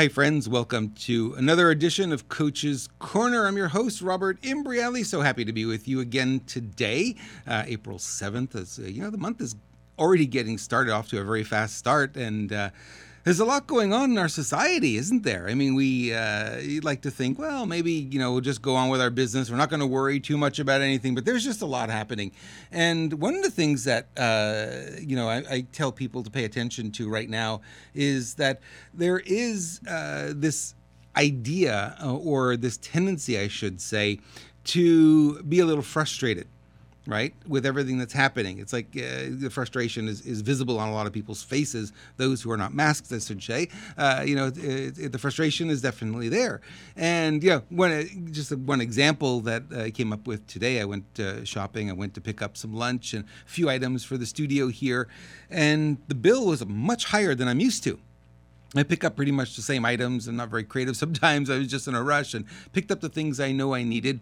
Hi, friends. Welcome to another edition of Coach's Corner. I'm your host, Robert Imbriale. So happy to be with you again today, uh, April 7th. As uh, you know, the month is already getting started off to a very fast start. And uh, there's a lot going on in our society, isn't there? I mean, we uh, like to think, well, maybe you know we'll just go on with our business. We're not going to worry too much about anything, but there's just a lot happening. And one of the things that uh, you know I, I, tell people to pay attention to right now is that there is uh, this idea uh, or this tendency, I should say, to be a little frustrated right with everything that's happening. It's like uh, the frustration is, is visible on a lot of people's faces those who are not masked i should say. Uh, you know it, it, the frustration is definitely there. And yeah one just one example that i came up with today i went uh, shopping i went to pick up some lunch and a few items for the studio here. And the bill was much higher than i'm used to. I pick up pretty much the same items. I'm not very creative sometimes. I was just in a rush and picked up the things I know I needed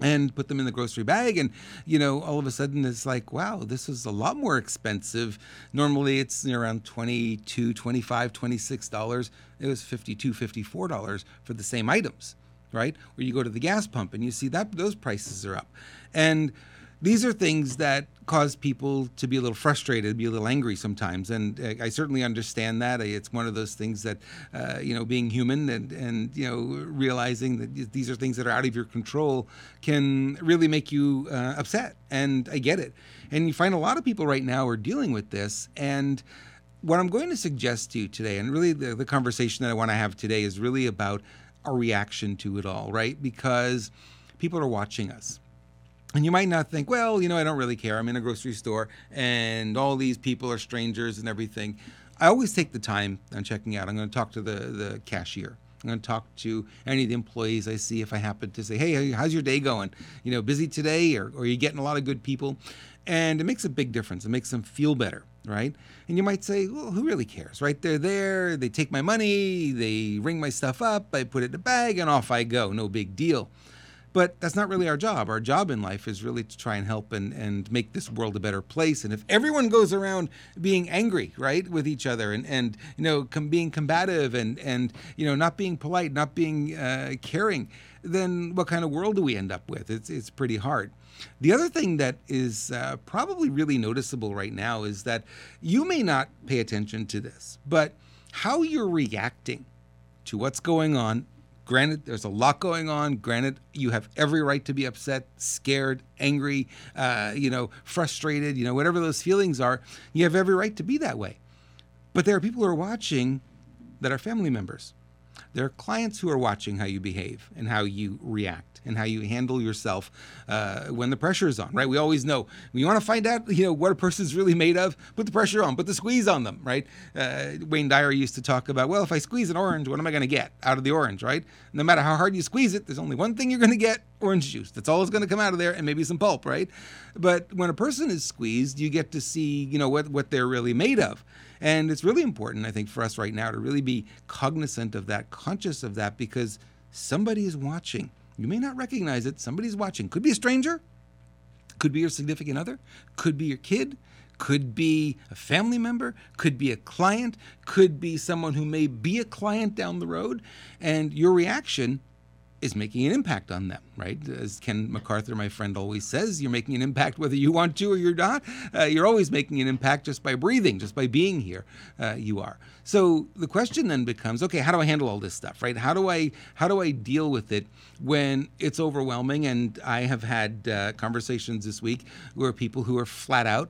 and put them in the grocery bag and you know all of a sudden it's like wow this is a lot more expensive. Normally it's around 22 25 26 dollars. It was 52 54 dollars for the same items right? Or you go to the gas pump and you see that those prices are up. And these are things that cause people to be a little frustrated, be a little angry sometimes, and I certainly understand that. It's one of those things that uh, you know, being human and and you know, realizing that these are things that are out of your control can really make you uh, upset, and I get it. And you find a lot of people right now are dealing with this, and what I'm going to suggest to you today, and really the, the conversation that I want to have today is really about our reaction to it all, right? Because people are watching us and you might not think, well, you know, I don't really care. I'm in a grocery store and all these people are strangers and everything. I always take the time on checking out. I'm going to talk to the, the cashier. I'm going to talk to any of the employees I see if I happen to say, hey, how's your day going? You know, busy today or, or are you getting a lot of good people? And it makes a big difference. It makes them feel better, right? And you might say, well, who really cares, right? They're there, they take my money, they ring my stuff up, I put it in a bag, and off I go. No big deal. But that's not really our job. Our job in life is really to try and help and, and make this world a better place. And if everyone goes around being angry, right, with each other and, and you know, com- being combative and, and, you know, not being polite, not being uh, caring, then what kind of world do we end up with? It's, it's pretty hard. The other thing that is uh, probably really noticeable right now is that you may not pay attention to this, but how you're reacting to what's going on Granted, there's a lot going on. Granted, you have every right to be upset, scared, angry, uh, you know, frustrated, you know, whatever those feelings are. You have every right to be that way. But there are people who are watching that are family members. There are clients who are watching how you behave and how you react and how you handle yourself uh, when the pressure is on, right? We always know you want to find out, you know, what a person's really made of, put the pressure on, put the squeeze on them, right? Uh, Wayne Dyer used to talk about, well, if I squeeze an orange, what am I going to get out of the orange, right? No matter how hard you squeeze it, there's only one thing you're going to get orange juice. That's all that's going to come out of there and maybe some pulp, right? But when a person is squeezed, you get to see, you know, what, what they're really made of. And it's really important, I think, for us right now to really be cognizant of that, conscious of that, because somebody is watching. You may not recognize it. Somebody's watching. Could be a stranger, could be your significant other, could be your kid, could be a family member, could be a client, could be someone who may be a client down the road. And your reaction is making an impact on them, right? As Ken McArthur, my friend, always says, you're making an impact whether you want to or you're not. Uh, you're always making an impact just by breathing, just by being here. Uh, you are. So the question then becomes, okay, how do I handle all this stuff, right? How do I how do I deal with it when it's overwhelming? And I have had uh, conversations this week where people who are flat out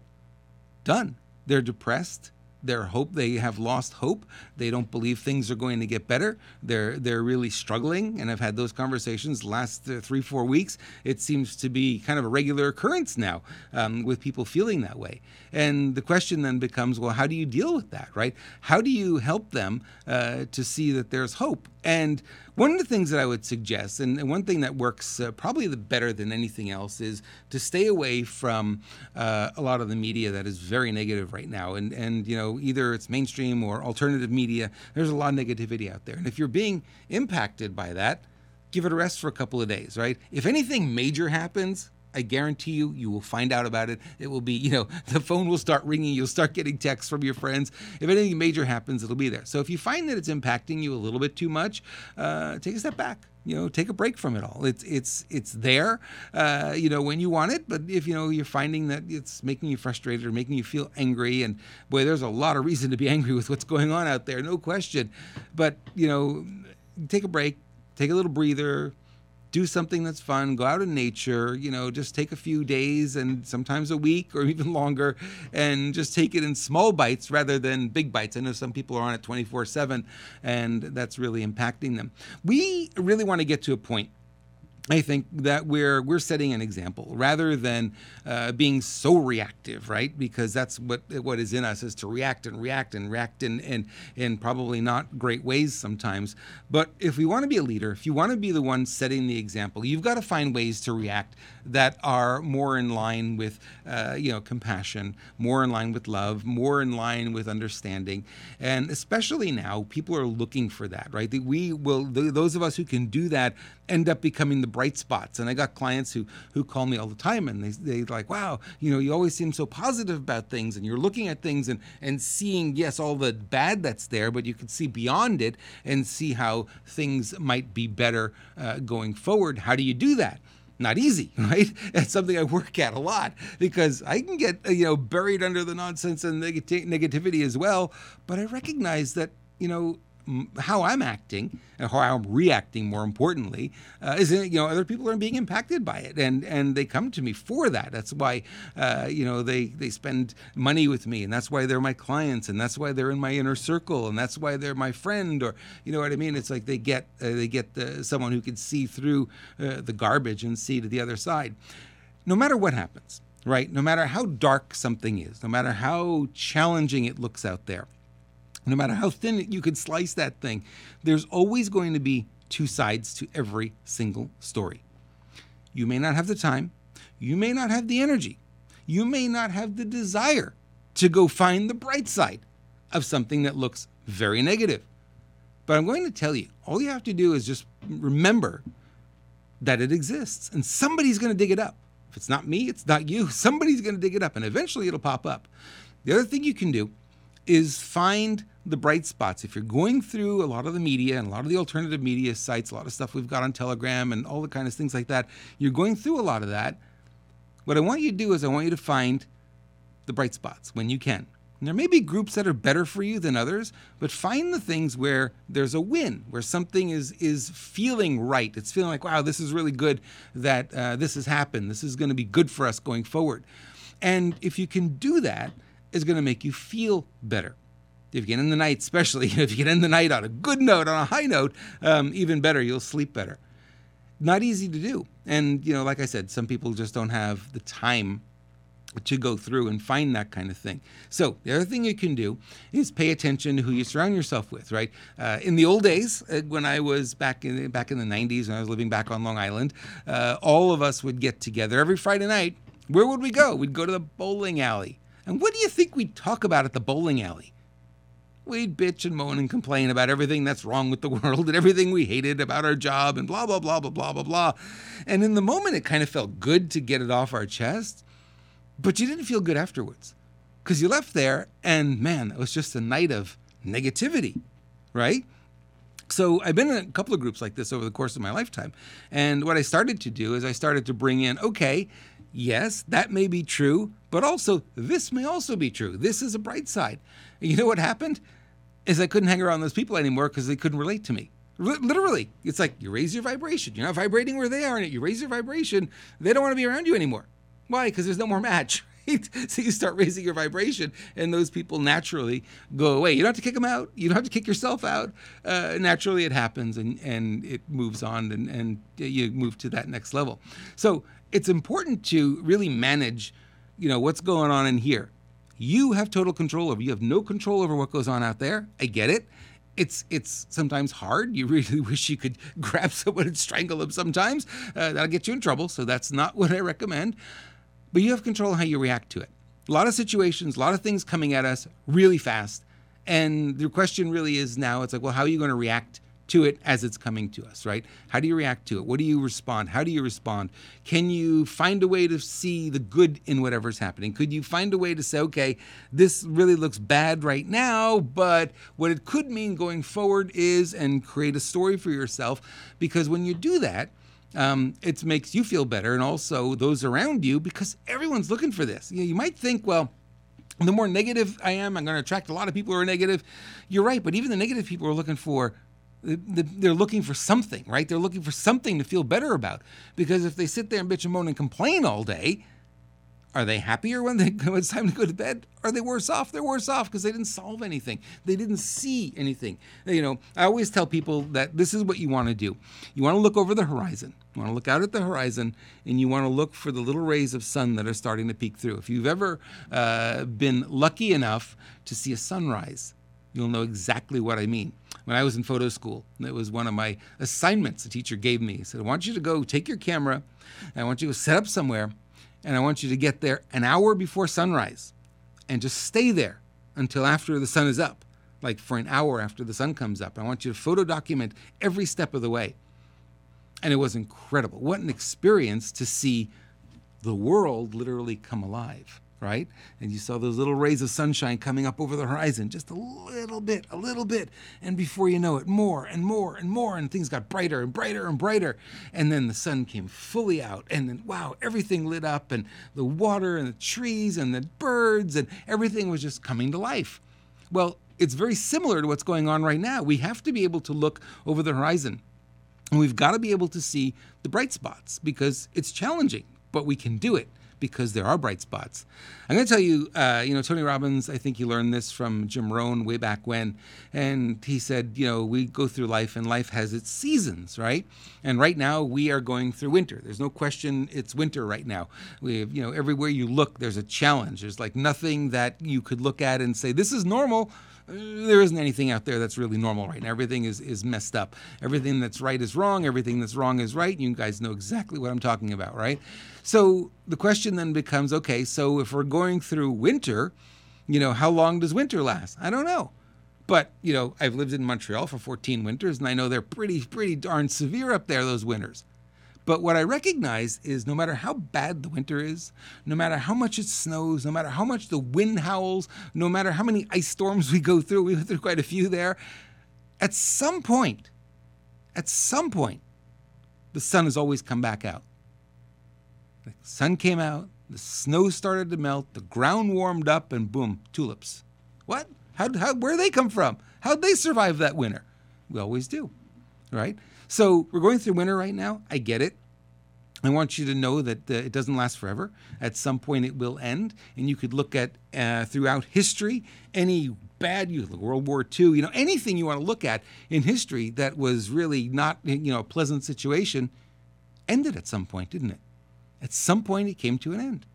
done. They're depressed their hope. They have lost hope. They don't believe things are going to get better. They're they're really struggling, and I've had those conversations last uh, three four weeks. It seems to be kind of a regular occurrence now um, with people feeling that way. And the question then becomes, well, how do you deal with that, right? How do you help them uh, to see that there's hope? And one of the things that I would suggest, and one thing that works uh, probably the better than anything else, is to stay away from uh, a lot of the media that is very negative right now. And and you know either it's mainstream or alternative media. There's a lot of negativity out there, and if you're being impacted by that, give it a rest for a couple of days. Right? If anything major happens, I guarantee you, you will find out about it. It will be, you know, the phone will start ringing. You'll start getting texts from your friends. If anything major happens, it'll be there. So if you find that it's impacting you a little bit too much, uh, take a step back you know take a break from it all it's it's it's there uh, you know when you want it but if you know you're finding that it's making you frustrated or making you feel angry and boy there's a lot of reason to be angry with what's going on out there no question but you know take a break take a little breather do something that's fun, go out in nature, you know, just take a few days and sometimes a week or even longer and just take it in small bites rather than big bites. I know some people are on it 24 7 and that's really impacting them. We really want to get to a point I think that we're we're setting an example rather than uh, being so reactive, right? Because that's what what is in us is to react and react and react in, in in probably not great ways sometimes. But if we want to be a leader, if you want to be the one setting the example, you've got to find ways to react that are more in line with uh, you know compassion, more in line with love, more in line with understanding, and especially now people are looking for that, right? We will those of us who can do that end up becoming the bright spots. And I got clients who who call me all the time and they they like, wow, you know, you always seem so positive about things and you're looking at things and and seeing yes all the bad that's there, but you can see beyond it and see how things might be better uh, going forward. How do you do that? not easy, right? It's something I work at a lot because I can get uh, you know buried under the nonsense and negativity as well. But I recognize that you know how I'm acting and how I'm reacting, more importantly, uh, is you know other people are being impacted by it, and and they come to me for that. That's why uh, you know they they spend money with me, and that's why they're my clients, and that's why they're in my inner circle, and that's why they're my friend, or you know what I mean. It's like they get uh, they get the, someone who can see through uh, the garbage and see to the other side. No matter what happens, right? No matter how dark something is, no matter how challenging it looks out there no matter how thin you could slice that thing, there's always going to be two sides to every single story. You may not have the time, you may not have the energy, you may not have the desire to go find the bright side of something that looks very negative. But I'm going to tell you, all you have to do is just remember that it exists and somebody's going to dig it up. If it's not me, it's not you. Somebody's going to dig it up and eventually it'll pop up. The other thing you can do is find the bright spots. If you're going through a lot of the media and a lot of the alternative media sites, a lot of stuff we've got on Telegram and all the kind of things like that, you're going through a lot of that. What I want you to do is I want you to find the bright spots when you can. And there may be groups that are better for you than others, but find the things where there's a win, where something is is feeling right. It's feeling like, wow, this is really good that uh, this has happened. This is going to be good for us going forward. And if you can do that, it's going to make you feel better. If you get in the night, especially if you get in the night on a good note, on a high note, um, even better, you'll sleep better. Not easy to do. And, you know, like I said, some people just don't have the time to go through and find that kind of thing. So the other thing you can do is pay attention to who you surround yourself with. Right? Uh, in the old days, uh, when I was back in back in the '90s, when I was living back on Long Island, uh, all of us would get together every Friday night. Where would we go? We'd go to the bowling alley. And what do you think we'd talk about at the bowling alley? we'd bitch and moan and complain about everything that's wrong with the world and everything we hated about our job and blah, blah, blah, blah, blah, blah, blah. And in the moment, it kind of felt good to get it off our chest, but you didn't feel good afterwards because you left there and man, it was just a night of negativity, right? So I've been in a couple of groups like this over the course of my lifetime. And what I started to do is I started to bring in, okay, yes, that may be true, but also this may also be true. This is a bright side. You know what happened? Is I couldn't hang around those people anymore because they couldn't relate to me. Literally, it's like you raise your vibration. You're not vibrating where they are, and you raise your vibration. They don't want to be around you anymore. Why? Because there's no more match. so you start raising your vibration, and those people naturally go away. You don't have to kick them out. You don't have to kick yourself out. Uh, naturally, it happens, and and it moves on, and and you move to that next level. So it's important to really manage, you know, what's going on in here. You have total control over. You have no control over what goes on out there. I get it. It's it's sometimes hard. You really wish you could grab someone and strangle them. Sometimes uh, that'll get you in trouble. So that's not what I recommend. But you have control how you react to it. A lot of situations, a lot of things coming at us really fast, and the question really is now. It's like, well, how are you going to react to it as it's coming to us, right? How do you react to it? What do you respond? How do you respond? Can you find a way to see the good in whatever's happening? Could you find a way to say, okay, this really looks bad right now, but what it could mean going forward is, and create a story for yourself? Because when you do that, um, it makes you feel better and also those around you because everyone's looking for this. You, know, you might think, well, the more negative I am, I'm going to attract a lot of people who are negative. You're right, but even the negative people are looking for they're looking for something, right? They're looking for something to feel better about. Because if they sit there and bitch and moan and complain all day, are they happier when, they, when it's time to go to bed? Are they worse off? They're worse off because they didn't solve anything. They didn't see anything. You know, I always tell people that this is what you want to do. You want to look over the horizon. You want to look out at the horizon and you want to look for the little rays of sun that are starting to peek through. If you've ever uh, been lucky enough to see a sunrise, you'll know exactly what I mean. When I was in photo school, that was one of my assignments the teacher gave me. He said, I want you to go take your camera, and I want you to set up somewhere, and I want you to get there an hour before sunrise and just stay there until after the sun is up, like for an hour after the sun comes up. I want you to photo document every step of the way. And it was incredible. What an experience to see the world literally come alive right? And you saw those little rays of sunshine coming up over the horizon, just a little bit, a little bit. And before you know it, more and more and more, and things got brighter and brighter and brighter. And then the sun came fully out, and then, wow, everything lit up, and the water and the trees and the birds, and everything was just coming to life. Well, it's very similar to what's going on right now. We have to be able to look over the horizon. And we've got to be able to see the bright spots because it's challenging, but we can do it because there are bright spots. I'm going to tell you, uh, you know, Tony Robbins, I think he learned this from Jim Rohn way back when. And he said, you know, we go through life and life has its seasons, right? And right now we are going through winter. There's no question it's winter right now. We have, you know, everywhere you look, there's a challenge. There's like nothing that you could look at and say, this is normal there isn't anything out there that's really normal right now. Everything is, is messed up. Everything that's right is wrong. Everything that's wrong is right. You guys know exactly what I'm talking about, right? So the question then becomes okay, so if we're going through winter, you know, how long does winter last? I don't know. But, you know, I've lived in Montreal for 14 winters and I know they're pretty, pretty darn severe up there, those winters. But what I recognize is no matter how bad the winter is, no matter how much it snows, no matter how much the wind howls, no matter how many ice storms we go through, we went through quite a few there, at some point, at some point, the sun has always come back out. The sun came out, the snow started to melt, the ground warmed up, and boom, tulips. What? How, how, where they come from? How'd they survive that winter? We always do, right? So we're going through winter right now. I get it. I want you to know that uh, it doesn't last forever. At some point, it will end, and you could look at uh, throughout history any bad, you look World War II, you know, anything you want to look at in history that was really not, you know, a pleasant situation, ended at some point, didn't it? At some point, it came to an end.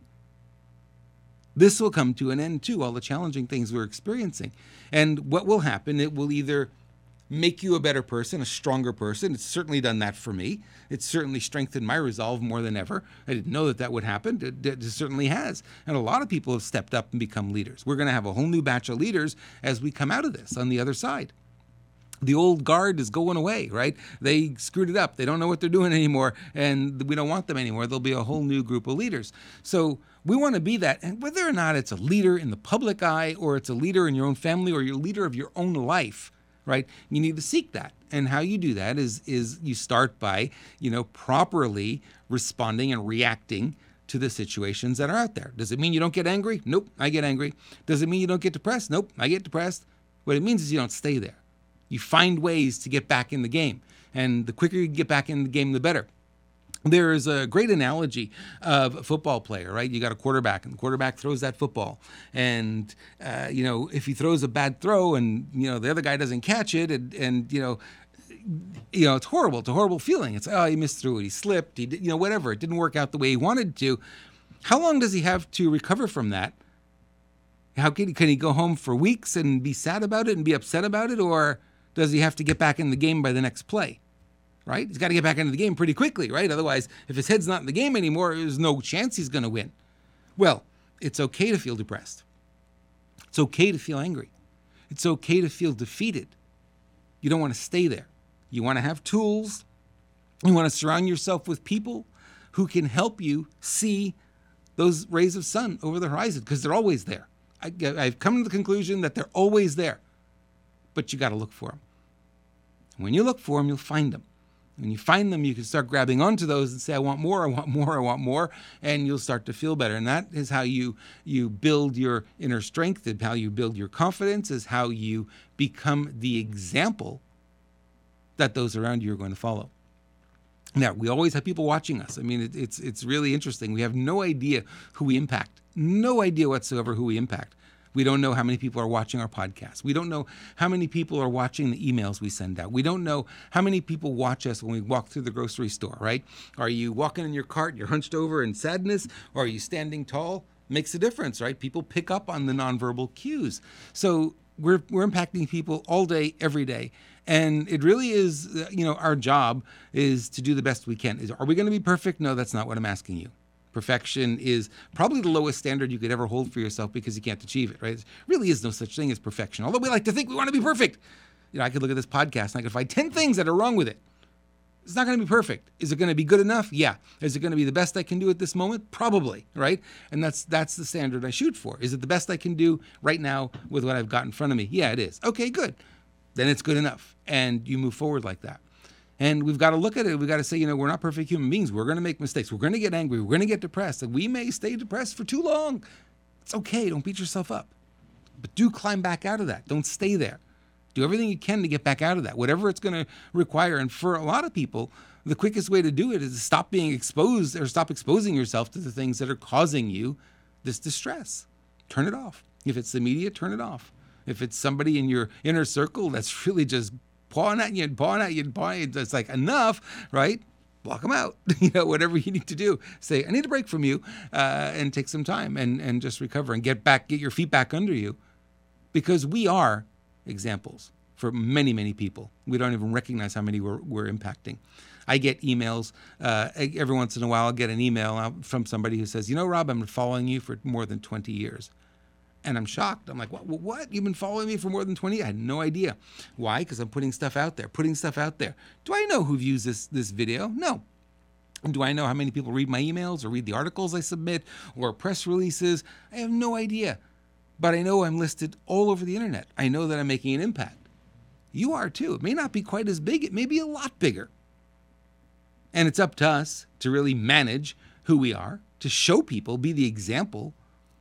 This will come to an end too, all the challenging things we're experiencing. And what will happen? It will either make you a better person, a stronger person. It's certainly done that for me. It's certainly strengthened my resolve more than ever. I didn't know that that would happen. It, it certainly has. And a lot of people have stepped up and become leaders. We're going to have a whole new batch of leaders as we come out of this on the other side. The old guard is going away, right? They screwed it up. They don't know what they're doing anymore, and we don't want them anymore. There'll be a whole new group of leaders. So we want to be that. And whether or not it's a leader in the public eye, or it's a leader in your own family, or you're leader of your own life, right? You need to seek that. And how you do that is is you start by, you know, properly responding and reacting to the situations that are out there. Does it mean you don't get angry? Nope, I get angry. Does it mean you don't get depressed? Nope, I get depressed. What it means is you don't stay there. You find ways to get back in the game. And the quicker you get back in the game, the better there is a great analogy of a football player, right? You got a quarterback, and the quarterback throws that football, and uh, you know if he throws a bad throw, and you know the other guy doesn't catch it, and, and you know, you know it's horrible. It's a horrible feeling. It's oh he missed through it, he slipped, he did, you know whatever. It didn't work out the way he wanted to. How long does he have to recover from that? How can he, can he go home for weeks and be sad about it and be upset about it, or does he have to get back in the game by the next play? Right? He's got to get back into the game pretty quickly, right? Otherwise, if his head's not in the game anymore, there's no chance he's going to win. Well, it's okay to feel depressed. It's okay to feel angry. It's okay to feel defeated. You don't want to stay there. You want to have tools. You want to surround yourself with people who can help you see those rays of sun over the horizon because they're always there. I, have come to the conclusion that they're always there, but you got to look for them. When you look for them, you'll find them. When you find them, you can start grabbing onto those and say, "I want more, I want more, I want more," and you'll start to feel better. And that is how you you build your inner strength, and how you build your confidence, is how you become the example that those around you are going to follow. Now, we always have people watching us. I mean, it, it's it's really interesting. We have no idea who we impact, no idea whatsoever who we impact. We don't know how many people are watching our podcast. We don't know how many people are watching the emails we send out. We don't know how many people watch us when we walk through the grocery store, right? Are you walking in your cart, you're hunched over in sadness, or are you standing tall? Makes a difference, right? People pick up on the nonverbal cues. So we're, we're impacting people all day, every day. And it really is, uh, you know, our job is to do the best we can. Is, are we going to be perfect? No, that's not what I'm asking you. Perfection is probably the lowest standard you could ever hold for yourself because you can't achieve it, right? There really is no such thing as perfection. Although we like to think we want to be perfect. You know, I could look at this podcast and I could find 10 things that are wrong with it. It's not going to be perfect. Is it going to be good enough? Yeah. Is it going to be the best I can do at this moment? Probably, right? And that's that's the standard I shoot for. Is it the best I can do right now with what I've got in front of me? Yeah, it is. Okay, good. Then it's good enough. And you move forward like that. And we've got to look at it. We've got to say, you know, we're not perfect human beings. We're going to make mistakes. We're going to get angry. We're going to get depressed. And we may stay depressed for too long. It's okay. Don't beat yourself up. But do climb back out of that. Don't stay there. Do everything you can to get back out of that, whatever it's going to require. And for a lot of people, the quickest way to do it is to stop being exposed or stop exposing yourself to the things that are causing you this distress. Turn it off. If it's the media, turn it off. If it's somebody in your inner circle that's really just pawing at you and pawing at you and pawing, it's like enough, right? Block them out. you know, whatever you need to do. Say, I need a break from you, uh, and take some time and and just recover and get back, get your feet back under you, because we are examples for many many people. We don't even recognize how many we're, we're impacting. I get emails uh, every once in a while. I'll get an email from somebody who says, "You know, Rob, I've been following you for more than 20 years." And I'm shocked. I'm like, what? What? You've been following me for more than 20? I had no idea. Why? Because I'm putting stuff out there, putting stuff out there. Do I know who views this this video? No. Do I know how many people read my emails or read the articles I submit or press releases? I have no idea. But I know I'm listed all over the internet. I know that I'm making an impact. You are too. It may not be quite as big, it may be a lot bigger. And it's up to us to really manage who we are, to show people, be the example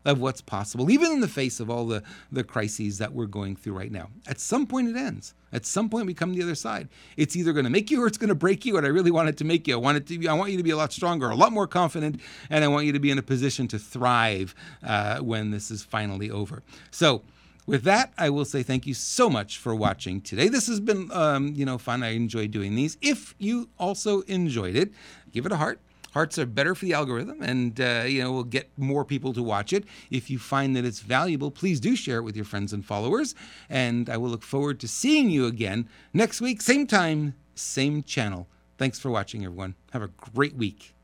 of what's possible, even in the face of all the, the crises that we're going through right now. At some point, it ends. At some point, we come to the other side. It's either going to make you or it's going to break you. And I really want it to make you. I want it to. Be, I want you to be a lot stronger, a lot more confident, and I want you to be in a position to thrive uh, when this is finally over. So. With that, I will say thank you so much for watching today. This has been, um, you know, fun. I enjoy doing these. If you also enjoyed it, give it a heart Hearts are better for the algorithm, and uh, you know we'll get more people to watch it. If you find that it's valuable, please do share it with your friends and followers. And I will look forward to seeing you again next week, same time, same channel. Thanks for watching, everyone. Have a great week.